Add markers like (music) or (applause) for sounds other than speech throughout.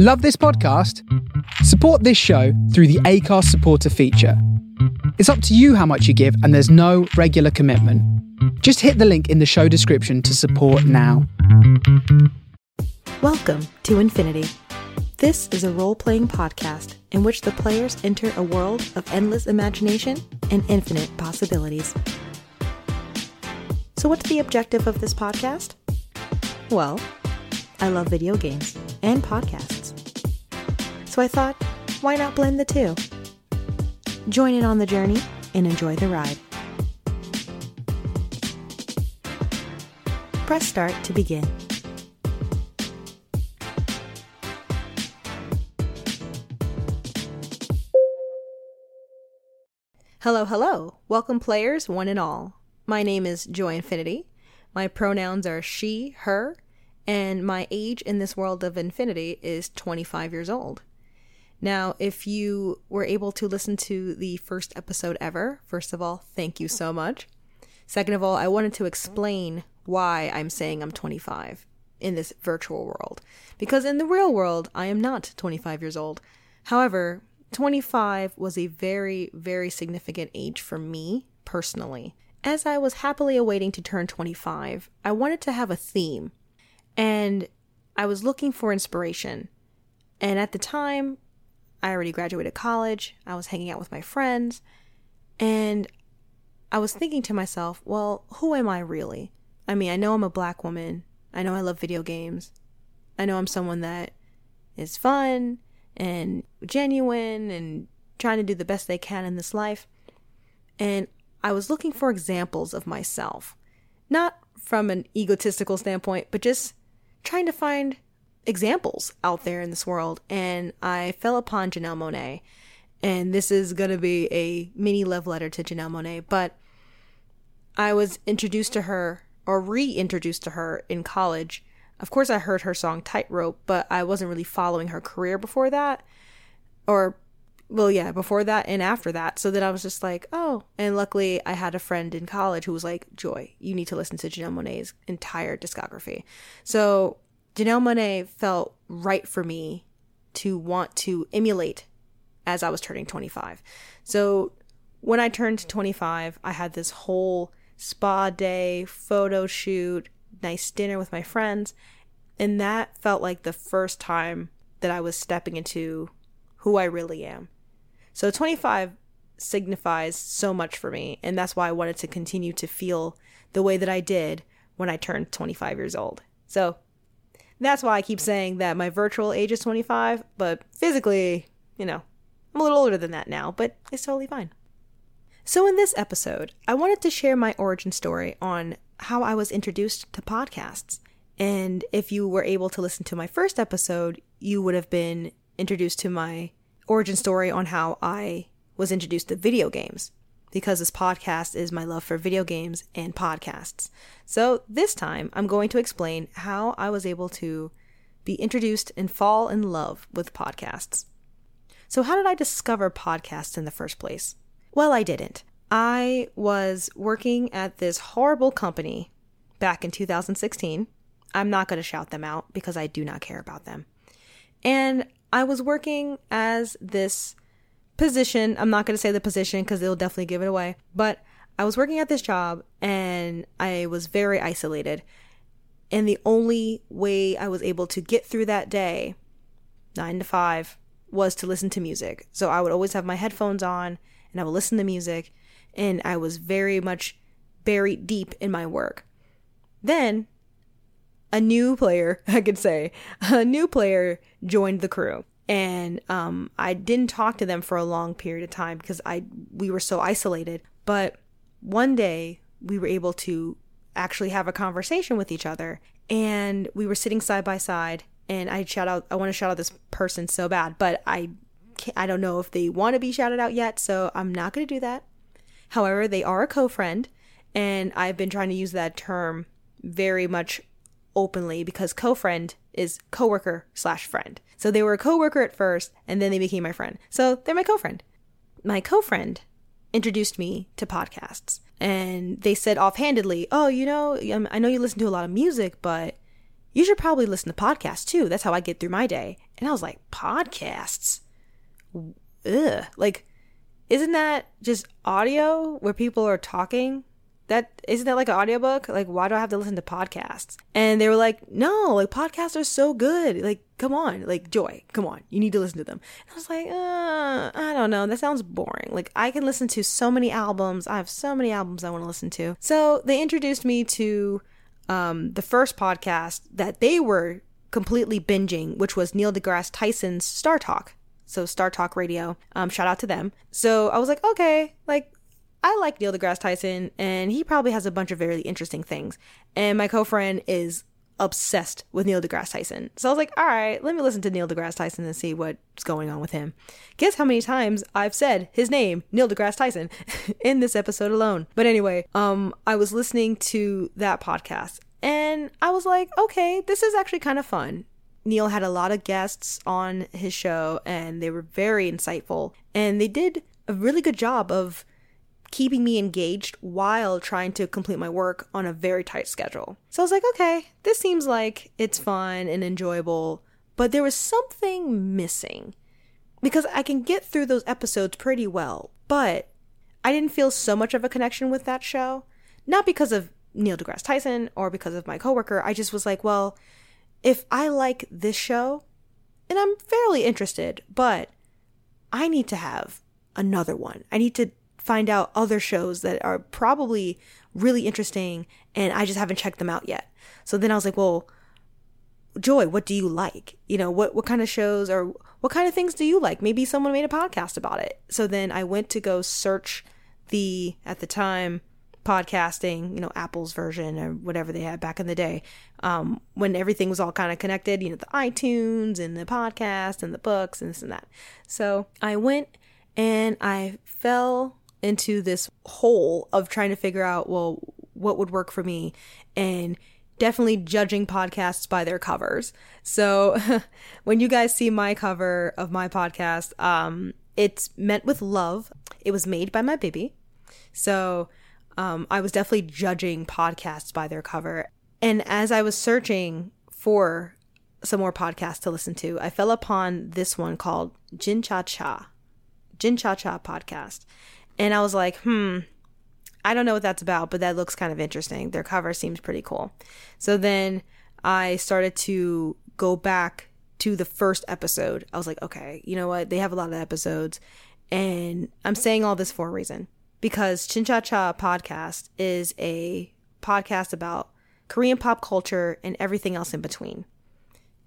Love this podcast? Support this show through the Acast supporter feature. It's up to you how much you give, and there's no regular commitment. Just hit the link in the show description to support now. Welcome to Infinity. This is a role playing podcast in which the players enter a world of endless imagination and infinite possibilities. So, what's the objective of this podcast? Well, I love video games and podcasts. So I thought, why not blend the two? Join in on the journey and enjoy the ride. Press start to begin. Hello, hello. Welcome, players, one and all. My name is Joy Infinity. My pronouns are she, her, and my age in this world of infinity is 25 years old. Now, if you were able to listen to the first episode ever, first of all, thank you so much. Second of all, I wanted to explain why I'm saying I'm 25 in this virtual world. Because in the real world, I am not 25 years old. However, 25 was a very, very significant age for me personally. As I was happily awaiting to turn 25, I wanted to have a theme. And I was looking for inspiration. And at the time, I already graduated college, I was hanging out with my friends, and I was thinking to myself, well, who am I really? I mean, I know I'm a black woman, I know I love video games, I know I'm someone that is fun and genuine and trying to do the best they can in this life. And I was looking for examples of myself, not from an egotistical standpoint, but just trying to find examples out there in this world, and I fell upon Janelle Monáe. And this is going to be a mini love letter to Janelle Monáe, but I was introduced to her or reintroduced to her in college. Of course, I heard her song Tightrope, but I wasn't really following her career before that. Or, well, yeah, before that and after that. So then I was just like, oh. And luckily, I had a friend in college who was like, Joy, you need to listen to Janelle Monáe's entire discography. So Janelle Monáe felt right for me to want to emulate as I was turning 25. So when I turned 25, I had this whole spa day, photo shoot, nice dinner with my friends, and that felt like the first time that I was stepping into who I really am. So 25 signifies so much for me, and that's why I wanted to continue to feel the way that I did when I turned 25 years old. So that's why I keep saying that my virtual age is 25, but physically, you know, I'm a little older than that now, but it's totally fine. So, in this episode, I wanted to share my origin story on how I was introduced to podcasts. And if you were able to listen to my first episode, you would have been introduced to my origin story on how I was introduced to video games because this podcast is my love for video games and podcasts. So, this time I'm going to explain how I was able to be introduced and fall in love with podcasts. So, how did I discover podcasts in the first place? Well, I didn't. I was working at this horrible company back in 2016. I'm not going to shout them out because I do not care about them. And I was working as this position. I'm not going to say the position because they'll definitely give it away. But I was working at this job and I was very isolated. And the only way I was able to get through that day, nine to five, was to listen to music. So I would always have my headphones on and I would listen to music. And I was very much buried deep in my work. Then a new player, (laughs) I could say, a new player joined the crew and um, I didn't talk to them for a long period of time because I we were so isolated. But one day we were able to actually have a conversation with each other, and we were sitting side by side. And I shout out, I want to shout out this person so bad, but I I don't know if they want to be shouted out yet, so I'm not going to do that. However, they are a co-friend, and I've been trying to use that term very much openly because co-friend is coworker slash friend. So they were a coworker at first, and then they became my friend. So they're my co-friend. My co-friend introduced me to podcasts, and they said offhandedly, "Oh, you know, um, I know you listen to a lot of music, but you should probably listen to podcasts too. That's how I get through my day. And I was like, podcasts? Ugh. Like, isn't that just audio where people are talking? That isn't that like an audiobook? Like, why do I have to listen to podcasts? And they were like, no, like podcasts are so good. Like, come on, like Joy, come on, you need to listen to them. And I was like, uh, I don't know, that sounds boring. Like, I can listen to so many albums. I have so many albums I want to listen to. So they introduced me to um, the first podcast that they were completely binging, which was Neil deGrasse Tyson's Star Talk. So Star Talk Radio. Um, shout out to them. So I was like, okay, like I like Neil deGrasse Tyson, and he probably has a bunch of very interesting things. And my co-friend is obsessed with Neil deGrasse Tyson. So I was like, all right, let me listen to Neil deGrasse Tyson and see what's going on with him. Guess how many times I've said his name, Neil deGrasse Tyson, (laughs) in this episode alone. But anyway, um, I was listening to that podcast and I was like, okay, this is actually kind of fun. Neil had a lot of guests on his show and they were very insightful. And they did a really good job of keeping me engaged while trying to complete my work on a very tight schedule. So I was like, okay, this seems like it's fun and enjoyable, but there was something missing because I can get through those episodes pretty well, but I didn't feel so much of a connection with that show. Not because of Neil deGrasse Tyson or because of my coworker. I just was like, well, if I like this show, and I'm fairly interested, but I need to have another one. I need to find out other shows that are probably really interesting and I just haven't checked them out yet. So then I was like, well, Joy, what do you like? You know, what what kind of shows or what kind of things do you like? Maybe someone made a podcast about it. So then I went to go search the at the time podcasting, you know, Apple's version or whatever they had back in the day, um, when everything was all kind of connected, you know, the iTunes and the podcast and the books and this and that. So I went and I fell into this hole of trying to figure out, well, what would work for me and definitely judging podcasts by their covers. So (laughs) when you guys see my cover of my podcast, um, it's meant with love. It was made by my baby. So um, I was definitely judging podcasts by their cover. And as I was searching for some more podcasts to listen to, I fell upon this one called Jinjja Cha, Jinjja Cha podcast. And I was like, hmm, I don't know what that's about, but that looks kind of interesting. Their cover seems pretty cool. So then I started to go back to the first episode. I was like, okay, you know what? They have a lot of episodes. And I'm saying all this for a reason because Jinjja Cha podcast is a podcast about Korean pop culture and everything else in between.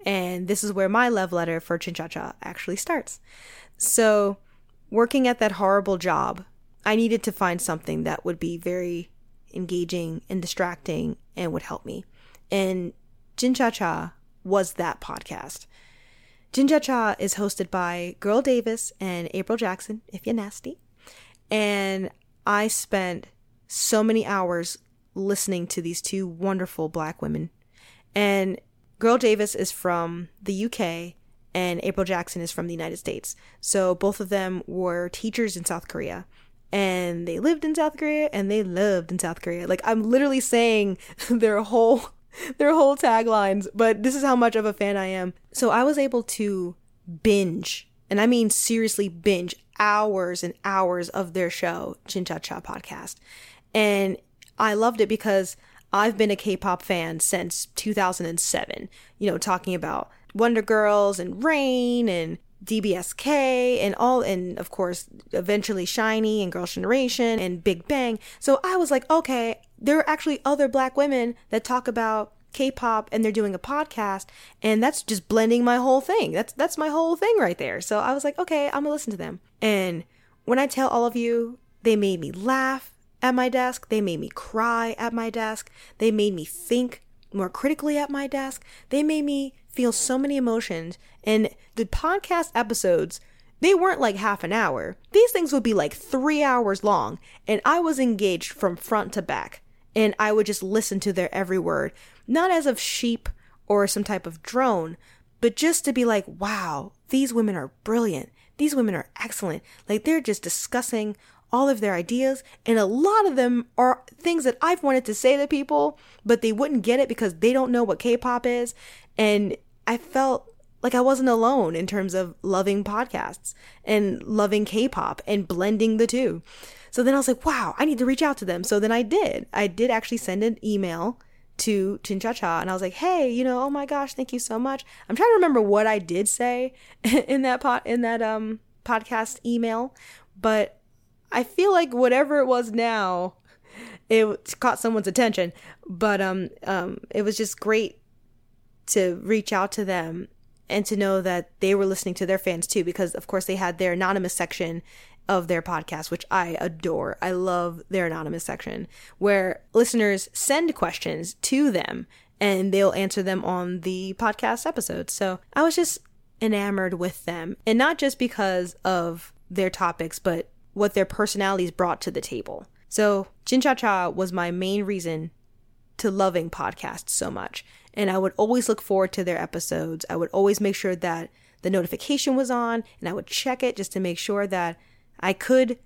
And this is where my love letter for Jinjja Cha actually starts. So, working at that horrible job, I needed to find something that would be very engaging and distracting and would help me. And Jinjja Cha was that podcast. Jinjja Cha is hosted by Girl Davis and April Jackson, if you're nasty. And I spent so many hours listening to these two wonderful black women. And Girl Davis is from the UK and April Jackson is from the United States. So both of them were teachers in South Korea. And they lived in South Korea and they lived in South Korea. Like I'm literally saying (laughs) their whole (laughs) their whole taglines, but this is how much of a fan I am. So I was able to binge, and I mean seriously binge hours and hours of their show, Jinjja Cha podcast. And I loved it because I've been a K-pop fan since 2007, you know, talking about Wonder Girls and Rain and DBSK and all, and of course, eventually SHINee and Girls' Generation and Big Bang. So I was like, okay, there are actually other black women that talk about K-pop and they're doing a podcast and that's just blending my whole thing. That's that's my whole thing right there. So I was like, okay, I'm going to listen to them. And when I tell all of you, they made me laugh at my desk, they made me cry at my desk, they made me think more critically at my desk. They made me feel so many emotions and the podcast episodes they weren't like half an hour. These things would be like three hours long, and I was engaged from front to back. And I would just listen to their every word not as of sheep or some type of drone, but just to be like, wow, these women are brilliant. These women are excellent. Like they're just discussing all of their ideas, and a lot of them are things that I've wanted to say to people, but they wouldn't get it because they don't know what K pop is. And I felt like I wasn't alone in terms of loving podcasts and loving K pop and blending the two. So then I was like, wow, I need to reach out to them. So then I did. I did actually send an email to Jinjja Cha and I was like, hey, you know, oh my gosh, thank you so much. I'm trying to remember what I did say (laughs) in that pot in that um podcast email, but I feel like whatever it was now, it caught someone's attention. But um um it was just great to reach out to them and to know that they were listening to their fans too because of course they had their anonymous section of their podcast, which I adore. I love their anonymous section where listeners send questions to them and they'll answer them on the podcast episode. So I was just enamored with them. And not just because of their topics, but what their personalities brought to the table. So Jinjja Cha was my main reason to loving podcasts so much. And I would always look forward to their episodes. I would always make sure that the notification was on and I would check it just to make sure that I could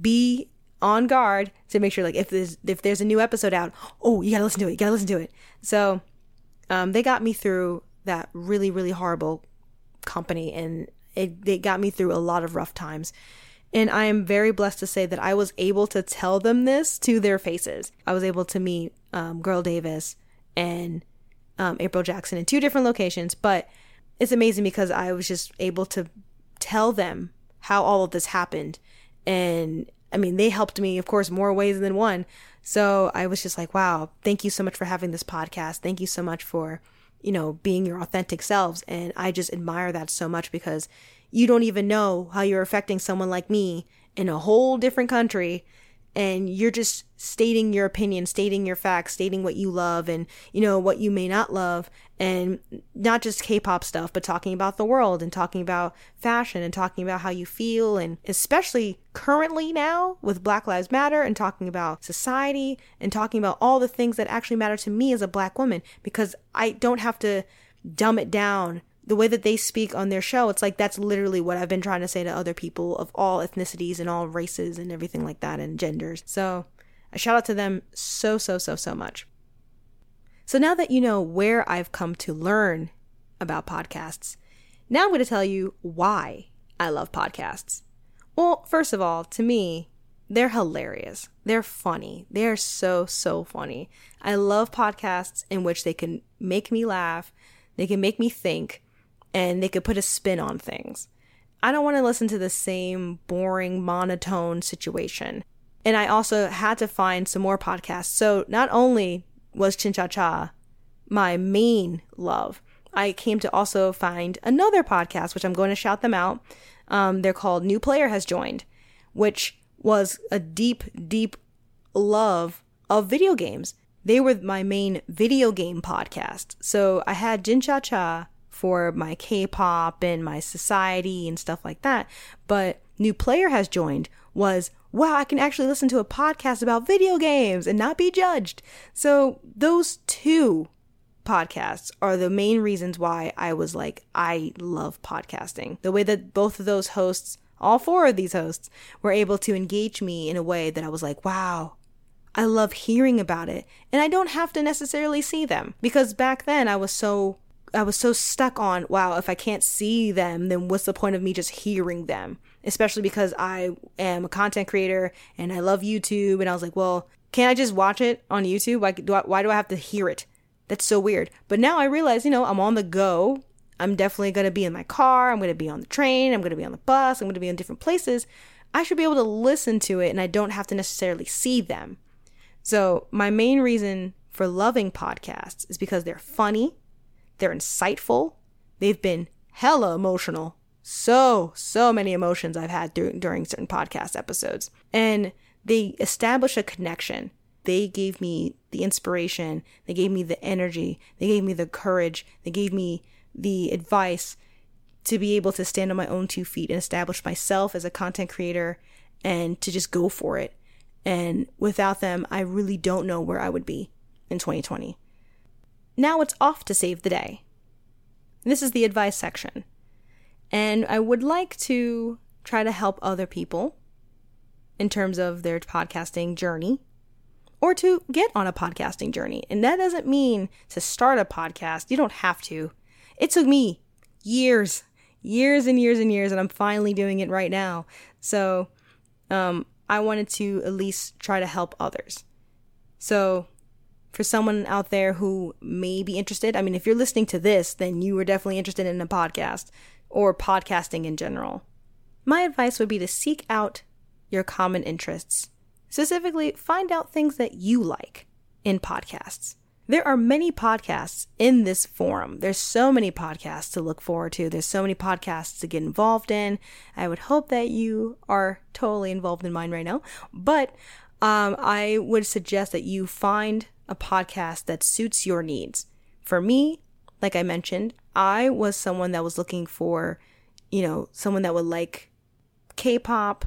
be on guard to make sure like if there's if there's a new episode out, oh, you gotta listen to it, you gotta listen to it. So um, they got me through that really really horrible company, and it they got me through a lot of rough times. And I am very blessed to say that I was able to tell them this to their faces. I was able to meet um, Girl Davis and um, April Jackson in two different locations, but it's amazing because I was just able to tell them how all of this happened. And I mean, they helped me, of course, more ways than one. So I was just like, wow, thank you so much for having this podcast. Thank you so much for, you know, being your authentic selves. And I just admire that so much because you don't even know how you're affecting someone like me in a whole different country and you're just stating your opinion, stating your facts, stating what you love and, you know, what you may not love. And not just K pop stuff, but talking about the world and talking about fashion and talking about how you feel. And especially currently now with Black Lives Matter and talking about society and talking about all the things that actually matter to me as a black woman because I don't have to dumb it down the way that they speak on their show, it's like that's literally what I've been trying to say to other people of all ethnicities and all races and everything like that and genders. So a shout out to them so, so, so, so much. So now that you know where I've come to learn about podcasts, now I'm going to tell you why I love podcasts. Well, first of all, to me, they're hilarious. They're funny. They're so, so funny. I love podcasts in which they can make me laugh, they can make me think, and they could put a spin on things. I don't want to listen to the same boring, monotone situation. And I also had to find some more podcasts. So not only was Jinjja Cha my main love, I came to also find another podcast, which I'm going to shout them out. Um, they're called New Player Has Joined, which was a deep, deep love of video games. They were my main video game podcast. So I had Jinjja Cha for my K-pop and my society and stuff like that. But new player has joined was wow, I can actually listen to a podcast about video games and not be judged. So those two podcasts are the main reasons why I was like, I love podcasting. The way that both of those hosts, all four of these hosts, were able to engage me in a way that I was like, wow, I love hearing about it. And I don't have to necessarily see them because back then I was so I was so stuck on, wow, if I can't see them, then what's the point of me just hearing them? Especially because I am a content creator and I love YouTube. And I was like, well, can't I just watch it on YouTube? Why do I, why do I have to hear it? That's so weird. But now I realize, you know, I'm on the go. I'm definitely going to be in my car. I'm going to be on the train. I'm going to be on the bus. I'm going to be in different places. I should be able to listen to it and I don't have to necessarily see them. So, my main reason for loving podcasts is because they're funny they're insightful. They've been hella emotional. So, so many emotions I've had during, during certain podcast episodes. And they establish a connection. They gave me the inspiration. They gave me the energy. They gave me the courage. They gave me the advice to be able to stand on my own two feet and establish myself as a content creator and to just go for it. And without them, I really don't know where I would be in 2020. Now it's off to save the day. This is the advice section. And I would like to try to help other people in terms of their podcasting journey or to get on a podcasting journey. And that doesn't mean to start a podcast. You don't have to. It took me years, years and years and years, and I'm finally doing it right now. So, um, I wanted to at least try to help others. So, for someone out there who may be interested, I mean, if you're listening to this, then you are definitely interested in a podcast or podcasting in general. My advice would be to seek out your common interests. Specifically, find out things that you like in podcasts. There are many podcasts in this forum. There's so many podcasts to look forward to. There's so many podcasts to get involved in. I would hope that you are totally involved in mine right now. But um, I would suggest that you find a podcast that suits your needs. For me, like I mentioned, I was someone that was looking for, you know, someone that would like K pop,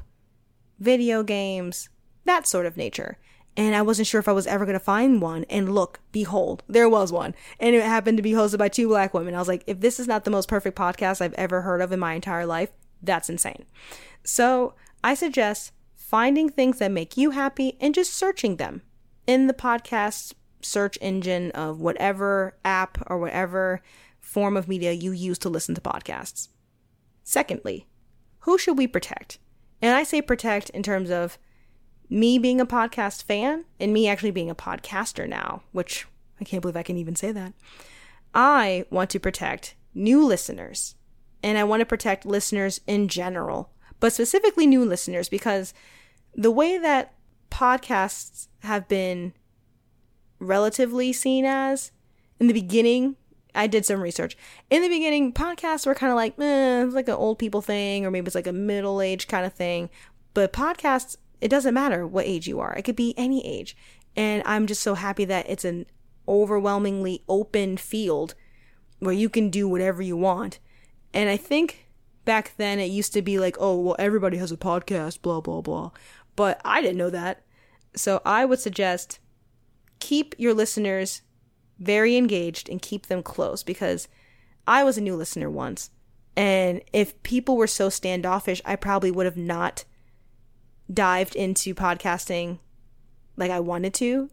video games, that sort of nature and I wasn't sure if I was ever going to find one. And look, behold, there was one. And it happened to be hosted by two black women. I was like, if this is not the most perfect podcast I've ever heard of in my entire life, that's insane. So I suggest finding things that make you happy and just searching them in the podcast search engine of whatever app or whatever form of media you use to listen to podcasts. Secondly, who should we protect? And I say protect in terms of me being a podcast fan and me actually being a podcaster now, which I can't believe I can even say that. I want to protect new listeners and I want to protect listeners in general, but specifically new listeners because the way that podcasts have been relatively seen as in the beginning, I did some research. In the beginning, podcasts were kind of like, eh, it's like an old people thing, or maybe it's like a middle age kind of thing. But podcasts it doesn't matter what age you are, it could be any age. And I'm just so happy that it's an overwhelmingly open field where you can do whatever you want. And I think back then it used to be like, oh, well, everybody has a podcast, blah, blah, blah. But I didn't know that. So I would suggest keep your listeners very engaged and keep them close because I was a new listener once. And if people were so standoffish, I probably would have not dived into podcasting like I wanted to.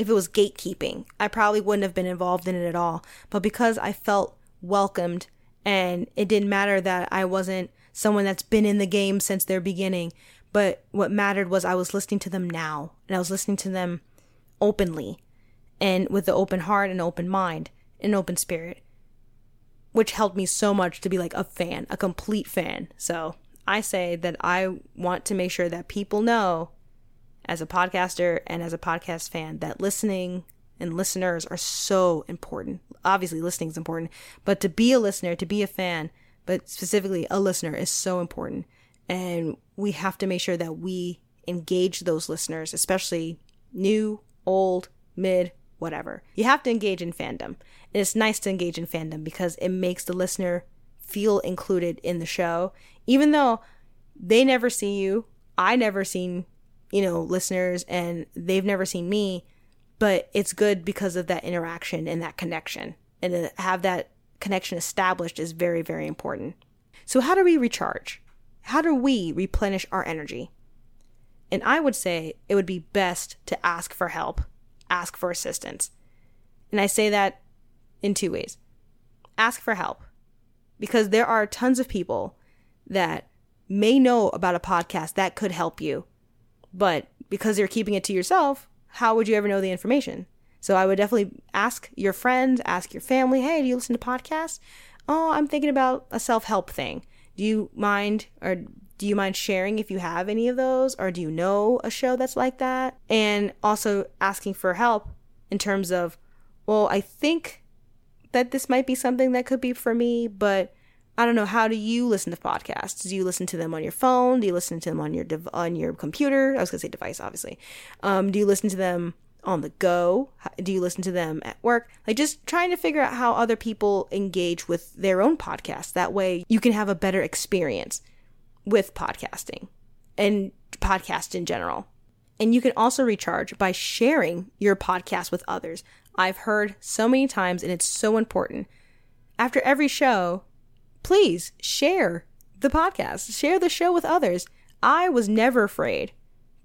If it was gatekeeping, I probably wouldn't have been involved in it at all. But because I felt welcomed and it didn't matter that I wasn't someone that's been in the game since their beginning, but what mattered was I was listening to them now and I was listening to them openly and with the open heart and open mind and open spirit, which helped me so much to be like a fan, a complete fan. So I say that I want to make sure that people know, as a podcaster and as a podcast fan, that listening and listeners are so important. Obviously, listening is important, but to be a listener, to be a fan, but specifically a listener is so important. And we have to make sure that we engage those listeners, especially new, old, mid, whatever. You have to engage in fandom. And it's nice to engage in fandom because it makes the listener feel included in the show, even though they never see you. I never seen, you know, listeners and they've never seen me, but it's good because of that interaction and that connection. And to have that connection established is very, very important. So, how do we recharge? How do we replenish our energy? And I would say it would be best to ask for help, ask for assistance. And I say that in two ways ask for help because there are tons of people that may know about a podcast that could help you. But because you're keeping it to yourself, how would you ever know the information? So I would definitely ask your friends, ask your family, hey, do you listen to podcasts? Oh, I'm thinking about a self help thing. Do you mind or do you mind sharing if you have any of those? Or do you know a show that's like that? And also asking for help in terms of, well, I think that this might be something that could be for me, but I don't know. How do you listen to podcasts? Do you listen to them on your phone? Do you listen to them on your dev- on your computer? I was gonna say device, obviously. Um, do you listen to them on the go? Do you listen to them at work? Like just trying to figure out how other people engage with their own podcasts. That way, you can have a better experience with podcasting and podcast in general. And you can also recharge by sharing your podcast with others. I've heard so many times, and it's so important. After every show, please share the podcast, share the show with others. I was never afraid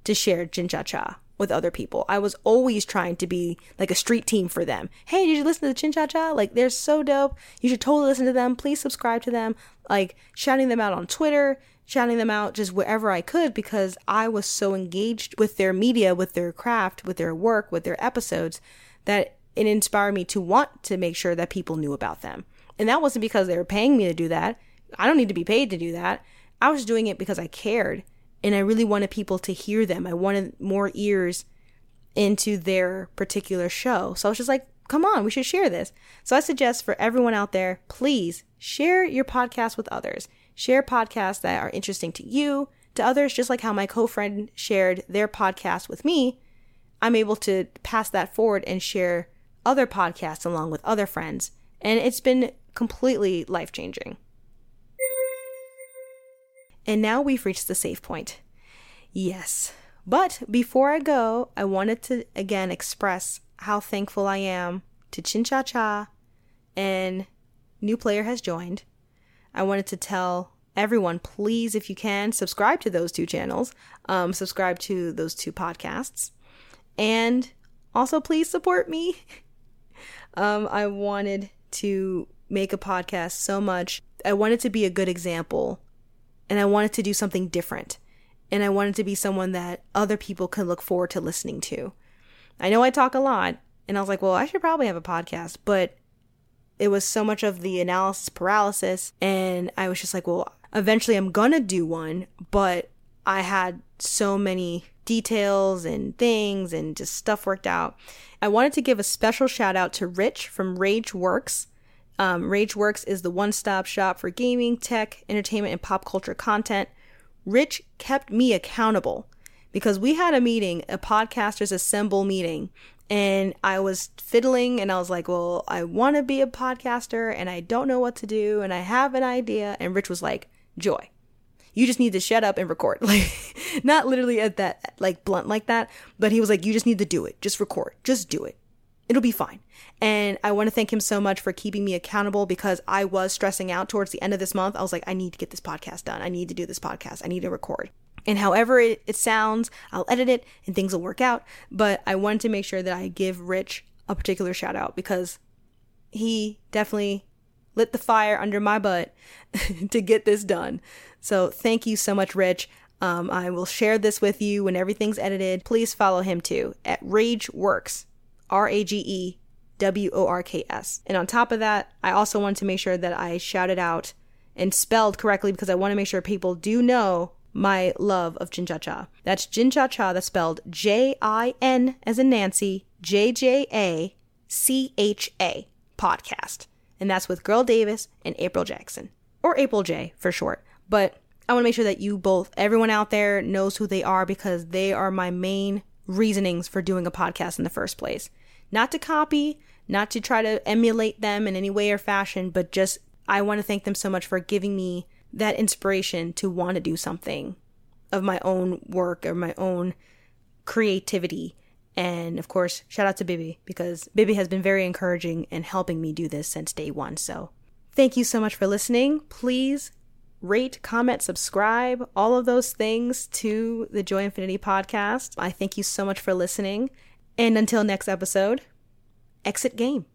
to share Jinjja Cha with other people. I was always trying to be like a street team for them. Hey, did you listen to the Jinjja Cha? Like, they're so dope. You should totally listen to them. Please subscribe to them. Like, shouting them out on Twitter, shouting them out just wherever I could because I was so engaged with their media, with their craft, with their work, with their episodes that it inspired me to want to make sure that people knew about them. And that wasn't because they were paying me to do that. I don't need to be paid to do that. I was doing it because I cared and I really wanted people to hear them. I wanted more ears into their particular show. So I was just like, come on, we should share this. So I suggest for everyone out there, please share your podcast with others. Share podcasts that are interesting to you, to others, just like how my co friend shared their podcast with me. I'm able to pass that forward and share other podcasts along with other friends. And it's been completely life changing. And now we've reached the safe point. Yes. But before I go, I wanted to again express how thankful I am to Jinjja Cha and new player has joined. I wanted to tell everyone, please, if you can, subscribe to those two channels, um, subscribe to those two podcasts, and also please support me. (laughs) um, I wanted to make a podcast so much. I wanted to be a good example and I wanted to do something different. And I wanted to be someone that other people could look forward to listening to. I know I talk a lot, and I was like, well, I should probably have a podcast, but it was so much of the analysis paralysis, and I was just like, well, eventually I'm gonna do one, but I had so many details and things and just stuff worked out. I wanted to give a special shout out to Rich from Rage Works. Um, Rageworks is the one stop shop for gaming, tech, entertainment, and pop culture content. Rich kept me accountable because we had a meeting, a podcasters assemble meeting, and I was fiddling and I was like, Well, I want to be a podcaster and I don't know what to do and I have an idea. And Rich was like, Joy, you just need to shut up and record. (laughs) Like, not literally at that, like blunt like that, but he was like, You just need to do it. Just record. Just do it. It'll be fine. And I want to thank him so much for keeping me accountable because I was stressing out towards the end of this month. I was like, I need to get this podcast done. I need to do this podcast. I need to record. And however it, it sounds, I'll edit it and things will work out. But I wanted to make sure that I give Rich a particular shout out because he definitely lit the fire under my butt (laughs) to get this done. So thank you so much, Rich. Um, I will share this with you when everything's edited. Please follow him too at Rage Works, R A G E W O R K S. And on top of that, I also wanted to make sure that I shouted out and spelled correctly because I want to make sure people do know my love of Jinjja Cha. That's Jinjja Cha, that's spelled J I N as in Nancy, J J A C H A podcast. And that's with Girl Davis and April Jackson, or April J for short. But I want to make sure that you both, everyone out there, knows who they are because they are my main reasonings for doing a podcast in the first place. Not to copy, not to try to emulate them in any way or fashion, but just I want to thank them so much for giving me that inspiration to want to do something of my own work or my own creativity. And of course, shout out to Bibi because Bibi has been very encouraging and helping me do this since day one. So thank you so much for listening. Please rate, comment, subscribe, all of those things to the Joynfinity podcast. I thank you so much for listening. And until next episode, exit game.